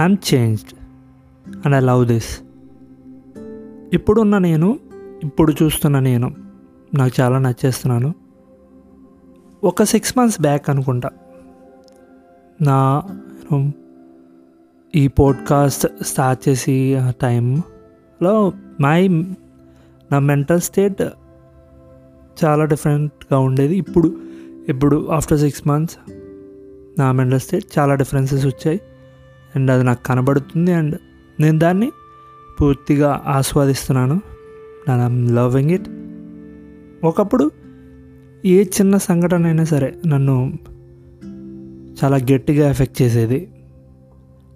I'm changed and I love this ఇప్పుడున్న నేను ఇప్పుడు చూస్తున్న నేను నాకు చాలా నచ్చేస్తున్నాను. ఒక సిక్స్ మంత్స్ బ్యాక్ అనుకుంటా. నా ఈ పోడ్కాస్ట్ స్టార్ట్ చేసి ఆ టైంలో మై నా మెంటల్ స్టేట్ చాలా డిఫరెంట్గా ఉండేది. ఇప్పుడు ఇప్పుడు ఆఫ్టర్ సిక్స్ మంత్స్ నా మెంటల్ స్టేట్ చాలా డిఫరెన్సెస్ వచ్చాయి. అండ్ అది నాకు కనబడుతుంది అండ్ నేను దాన్ని పూర్తిగా ఆస్వాదిస్తున్నాను. అండ్ ఐమ్ లవింగ్ ఇట్ ఒకప్పుడు ఏ చిన్న సంఘటన అయినా సరే నన్ను చాలా గట్టిగా ఎఫెక్ట్ చేసేది.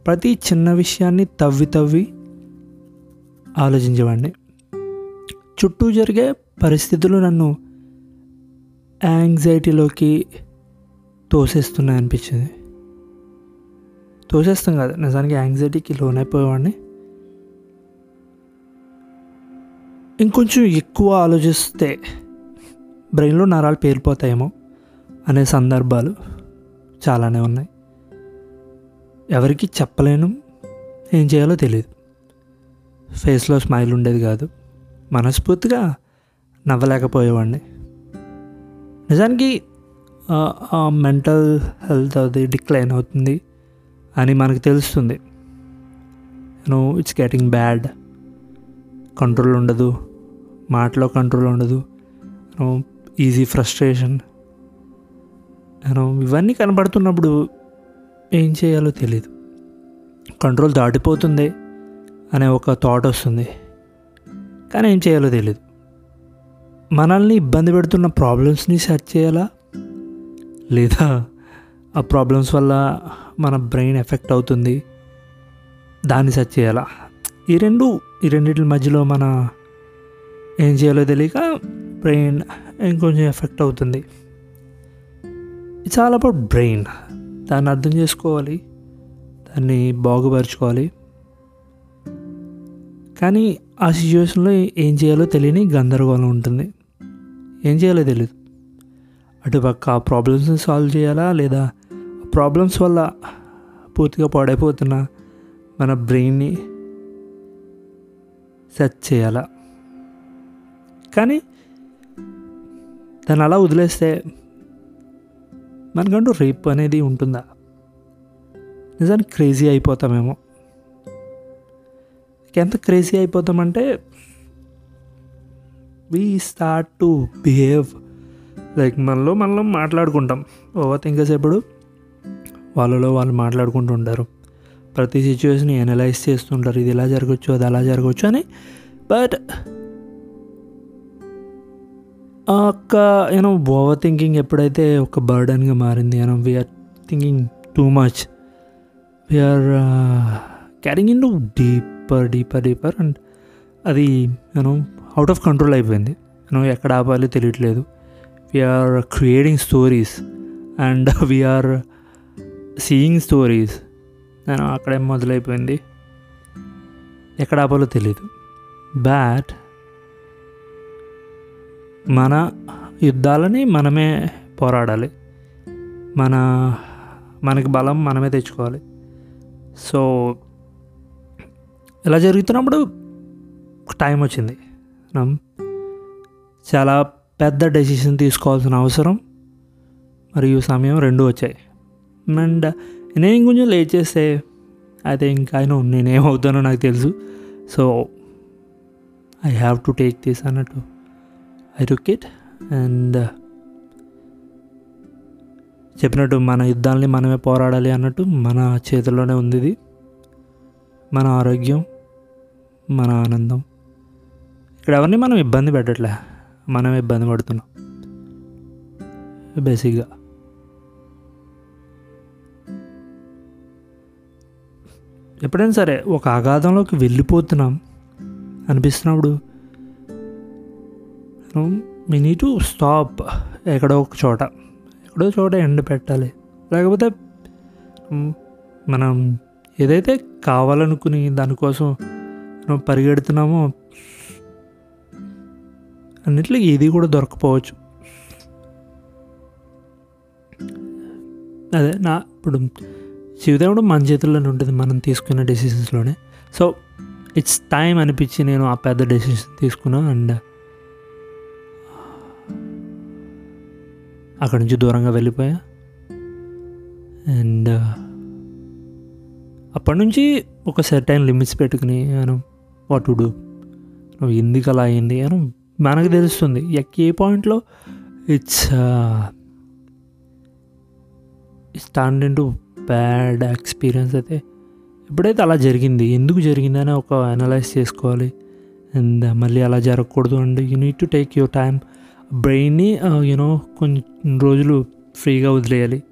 ప్రతి చిన్న విషయాన్ని తవ్వి తవ్వి ఆలోచించేవాడిని. చుట్టూ జరిగే పరిస్థితులు నన్ను యాంగ్జైటీలోకి తోసేస్తున్నాయి అనిపించింది తోసేస్తాం కదా. నిజానికి యాంగ్జైటీకి లోనైపోయేవాడిని. ఇంకొంచెం ఎక్కువ ఆలోచిస్తే బ్రెయిన్లో నరాలు పేలిపోతాయేమో అనే సందర్భాలు చాలానే ఉన్నాయి. ఎవరికి చెప్పలేను ఏం చేయాలో తెలియదు ఫేస్లో స్మైల్ ఉండేది కాదు. మనస్ఫూర్తిగా నవ్వలేకపోయేవాడిని. నిజానికి మెంటల్ హెల్త్ అది డిక్లైన్ అవుతుంది. అని మనకు తెలుస్తుంది. No it's getting bad control ఉండదు. మాటలో కంట్రోల్ ఉండదు. నో ఈజీ ఫ్రస్ట్రేషన్ ఇవన్నీ కనబడుతున్నప్పుడు ఏం చేయాలో తెలియదు కంట్రోల్ దాటిపోతుంది అనే ఒక థాట్ వస్తుంది. కానీ ఏం చేయాలో తెలియదు మనల్ని ఇబ్బంది పెడుతున్న ప్రాబ్లమ్స్ని సెర్చ్ చేయాలా? లేదా ఆ ప్రాబ్లమ్స్ వల్ల మన బ్రెయిన్ ఎఫెక్ట్ అవుతుంది. దాన్ని సెర్చ్ చేయాలా. ఈ రెండు ఈ రెండింటి మధ్యలో మన ఏం చేయాలో తెలియక బ్రెయిన్ ఇంకొంచెం ఎఫెక్ట్ అవుతుంది. ఇట్స్ ఆల్ అబౌట్ బ్రెయిన్ దాన్ని అర్థం చేసుకోవాలి. దాన్ని బాగుపరుచుకోవాలి. కానీ ఆ సిచ్యువేషన్లో ఏం చేయాలో తెలియని గందరగోళం ఉంటుంది. ఏం చేయాలో తెలియదు అటుపక్క ఆ ప్రాబ్లమ్స్ని సాల్వ్ చేయాలా లేదా ప్రాబ్లమ్స్ వల్ల పూర్తిగా పాడైపోతున్న మన బ్రెయిన్ని సెర్చ్ చేయాలా? కానీ దాన్ని అలా వదిలేస్తే మనకంటూ రేప్ అనేది ఉంటుందా? నిజానికి క్రేజీ అయిపోతామేమో. ఎంత crazy అయిపోతామంటే we start to behave like మనలో మనలో మాట్లాడుకుంటాం. ఓవర్ థింకర్స్ ఎప్పుడు వాళ్ళలో వాళ్ళు మాట్లాడుకుంటూ ఉంటారు. ప్రతి సిచ్యువేషన్ ఎనలైజ్ చేస్తుంటారు. ఇది ఇలా జరగచ్చు అది అలా జరగచ్చు అని. బట్ ఒక యూనో ఓవర్ థింకింగ్ ఎప్పుడైతే ఒక బర్డన్గా మారింది you know we're thinking too much we're carrying in deeper deeper deeper and అది you know out of control అయిపోయింది. యూనో ఎక్కడ ఆపాలో తెలియట్లేదు. We're creating stories and we're seeing stories నేను అక్కడే మొదలైపోయింది. ఎక్కడ ఆపాలో తెలియదు బ్యాట్ మన యుద్ధాలని మనమే పోరాడాలి. మన మనకి బలం మనమే తెచ్చుకోవాలి. సో ఇలా జరుగుతున్నప్పుడు టైం వచ్చింది. మనం చాలా పెద్ద డెసిషన్ తీసుకోవాల్సిన అవసరం. మరియు సమయం రెండు వచ్చాయి. అండ్ నేను కొంచెం లేట్ చేస్తే అయితే ఇంకా ఆయన నేనేమవుతానో నాకు తెలుసు. So I have to take this అన్నట్టు. ఐ టుక్ ఇట్ అండ్ చెప్పినట్టు మన యుద్ధాలని మనమే పోరాడాలి అన్నట్టు మన చేతుల్లోనే ఉంది ఇది. మన ఆరోగ్యం మన ఆనందం. ఇక్కడ ఎవరిని మనం ఇబ్బంది పెట్టట్లే. మనం ఇబ్బంది పడుతున్నాం. బేసిక్గా ఎప్పుడైనా సరే ఒక అగాధంలోకి వెళ్ళిపోతున్నాం అనిపిస్తున్నప్పుడు. మీ నీ టు స్టాప్ ఎక్కడో ఒక చోట. ఎక్కడో చోట ఎండ పెట్టాలి. లేకపోతే మనం ఏదైతే కావాలనుకుని దానికోసం మనం పరిగెడుతున్నామో అన్నిట్లో ఏది కూడా దొరకపోవచ్చు. అదే నా ఇప్పుడు జీవితం మన చేతుల్లోనే ఉంటుంది మనం తీసుకున్న డెసిషన్స్లోనే సో ఇట్స్ టైం అనిపించి నేను ఆ పెద్ద డెసిషన్ తీసుకున్నా అండ్ అక్కడి నుంచి దూరంగా వెళ్ళిపోయా. అండ్ అప్పటి నుంచి ఒక సర్టైన్ లిమిట్స్ పెట్టుకుని నేను వాట్ టు డూ నువ్వు ఎందుకు అలా అయింది? అని మనకు తెలుస్తుంది. ఎక్ ఏ పాయింట్లో it's stand in to bad experience అయితే ఎప్పుడైతే అలా జరిగింది ఎందుకు జరిగిందని ఒక అనలైజ్ చేసుకోవాలి. అండ్ మళ్ళీ అలా జరగకూడదు and you need to take your time బ్రెయిన్ని యూనో కొన్ని రోజులు ఫ్రీగా వదిలేయాలి.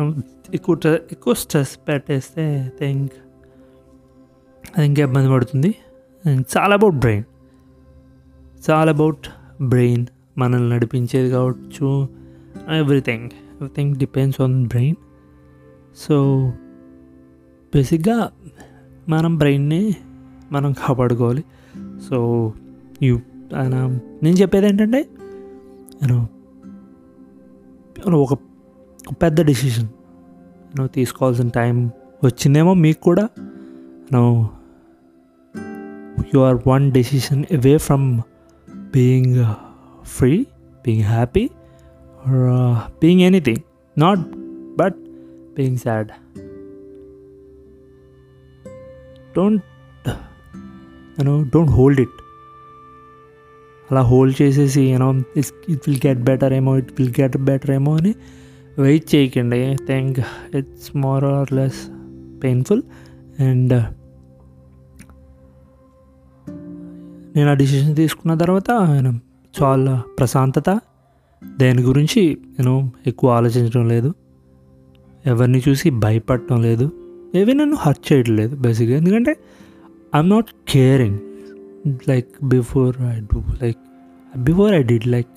Um, ఎక్కువ ఎక్కువ స్ట్రెస్ పెట్టేస్తే థింక్ అది ఇంకా ఇబ్బంది పడుతుంది. అండ్ చాలా అబౌట్ బ్రెయిన్ చాలా అబౌట్ బ్రెయిన్ మనల్ని నడిపించేది కావచ్చు everything everything depends on brain so బేసిక్గా మనం బ్రెయిన్ని మనం కాపాడుకోవాలి. సో యూ ఆయన నేను చెప్పేది ఏంటంటే నేను ఒక పెద్ద డెసిషన్ నువ్వు తీసుకోవాల్సిన టైం వచ్చిందేమో మీకు కూడా నువ్వు you are one decision away from being free being happy being anything not but being sad don't you know don't hold it అలా హోల్డ్ చేసేసి you know it will get better ఏమో it will get better ఏమో అని wait చేయకండి. I think it's more or less painful and నేను ఆ decision తీసుకున్న తర్వాత నేను చాలా ప్రశాంతత. దేని గురించి నేను ఎక్కువ ఆలోచించడం లేదు. ఎవరిని చూసి భయపడటం లేదు. ఏవి నన్ను హర్ట్ చేయడం లేదు బేసిక్గా ఎందుకంటే I'm not caring like before I do like before I did like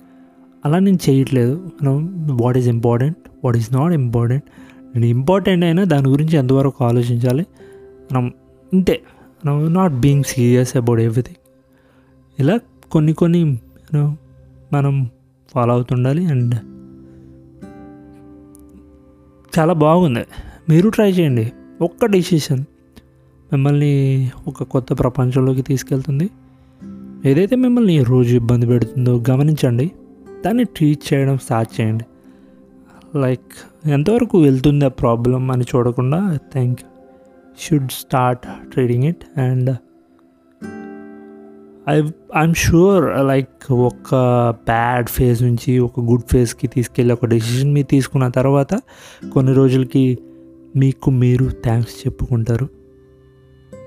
అలా నేను చేయట్లేదు. మనం what is important what is not important నేను ఇంపార్టెంట్ అయినా దాని గురించి ఎంతవరకు ఆలోచించాలి? మనం ఇంతే. Not being serious about everything ఇలా కొన్ని కొన్ని మనం ఫాలో అవుతుండాలి. అండ్ చాలా బాగుంది. మీరు ట్రై చేయండి. ఒక్క డెసిషన్ మిమ్మల్ని ఒక కొత్త ప్రపంచంలోకి తీసుకెళ్తుంది. ఏదైతే మిమ్మల్ని రోజు ఇబ్బంది పెడుతుందో గమనించండి. దాన్ని ట్రీట్ చేయడం స్టార్ట్ చేయండి. లైక్ ఎంతవరకు వెళ్తుంది ఆ ప్రాబ్లం అని చూడకుండా I think should start treading it and I I'm sure like ఒక బ్యాడ్ ఫేజ్ నుంచి ఒక గుడ్ ఫేజ్కి తీసుకెళ్ళి ఒక డెసిషన్ మీరు తీసుకున్న తర్వాత కొన్ని రోజులకి మీకు మీరు థ్యాంక్స్ చెప్పుకుంటారు.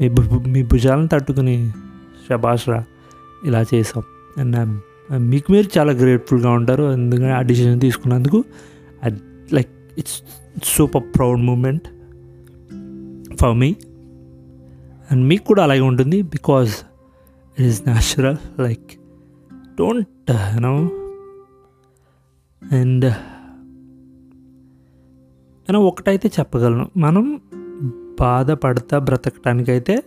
మీ మీ భుజాలను తట్టుకుని శబాష్రా ఇలా చేసాం అండ్ మీకు మీరు చాలా గ్రేట్ఫుల్గా ఉంటారు. ఎందుకంటే ఆ డిసిషన్ తీసుకున్నందుకు like it's super proud moment for me and మీకు కూడా అలాగే ఉంటుంది because is is natural like don't know and నేను ఒకటైతే చెప్పగలను. మనం బాధపడతా బ్రతకటానికైతే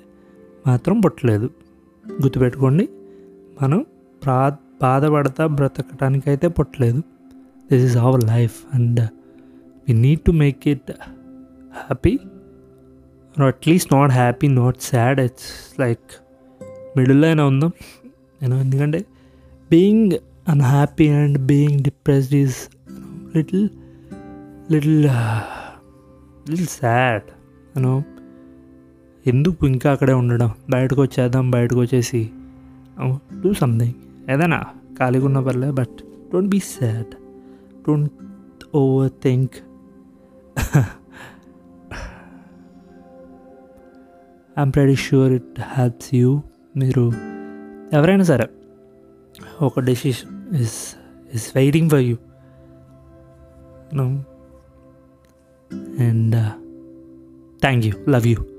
మాత్రం పుట్టలేదు. గుర్తుపెట్టుకోండి మనం ప్రా బాధపడతా బ్రతకటానికైతే పుట్టలేదు. This is our life and we need to make it happy at least not happy not sad it's like మిడిల్లో అయినా ఉందాం నేను ఎందుకంటే being unhappy and being depressed is little little little sad అను ఎందుకు ఇంకా అక్కడే ఉండడం బయటకు వచ్చేద్దాం బయటకు వచ్చేసి డూ సంథింగ్ ఏదైనా ఖాళీగా ఉన్న పర్లే but don't be sad don't overthink I'm pretty sure it helps you మీరు ఎవరైనా సరే ఒక decision is is waiting for you no and thank you love you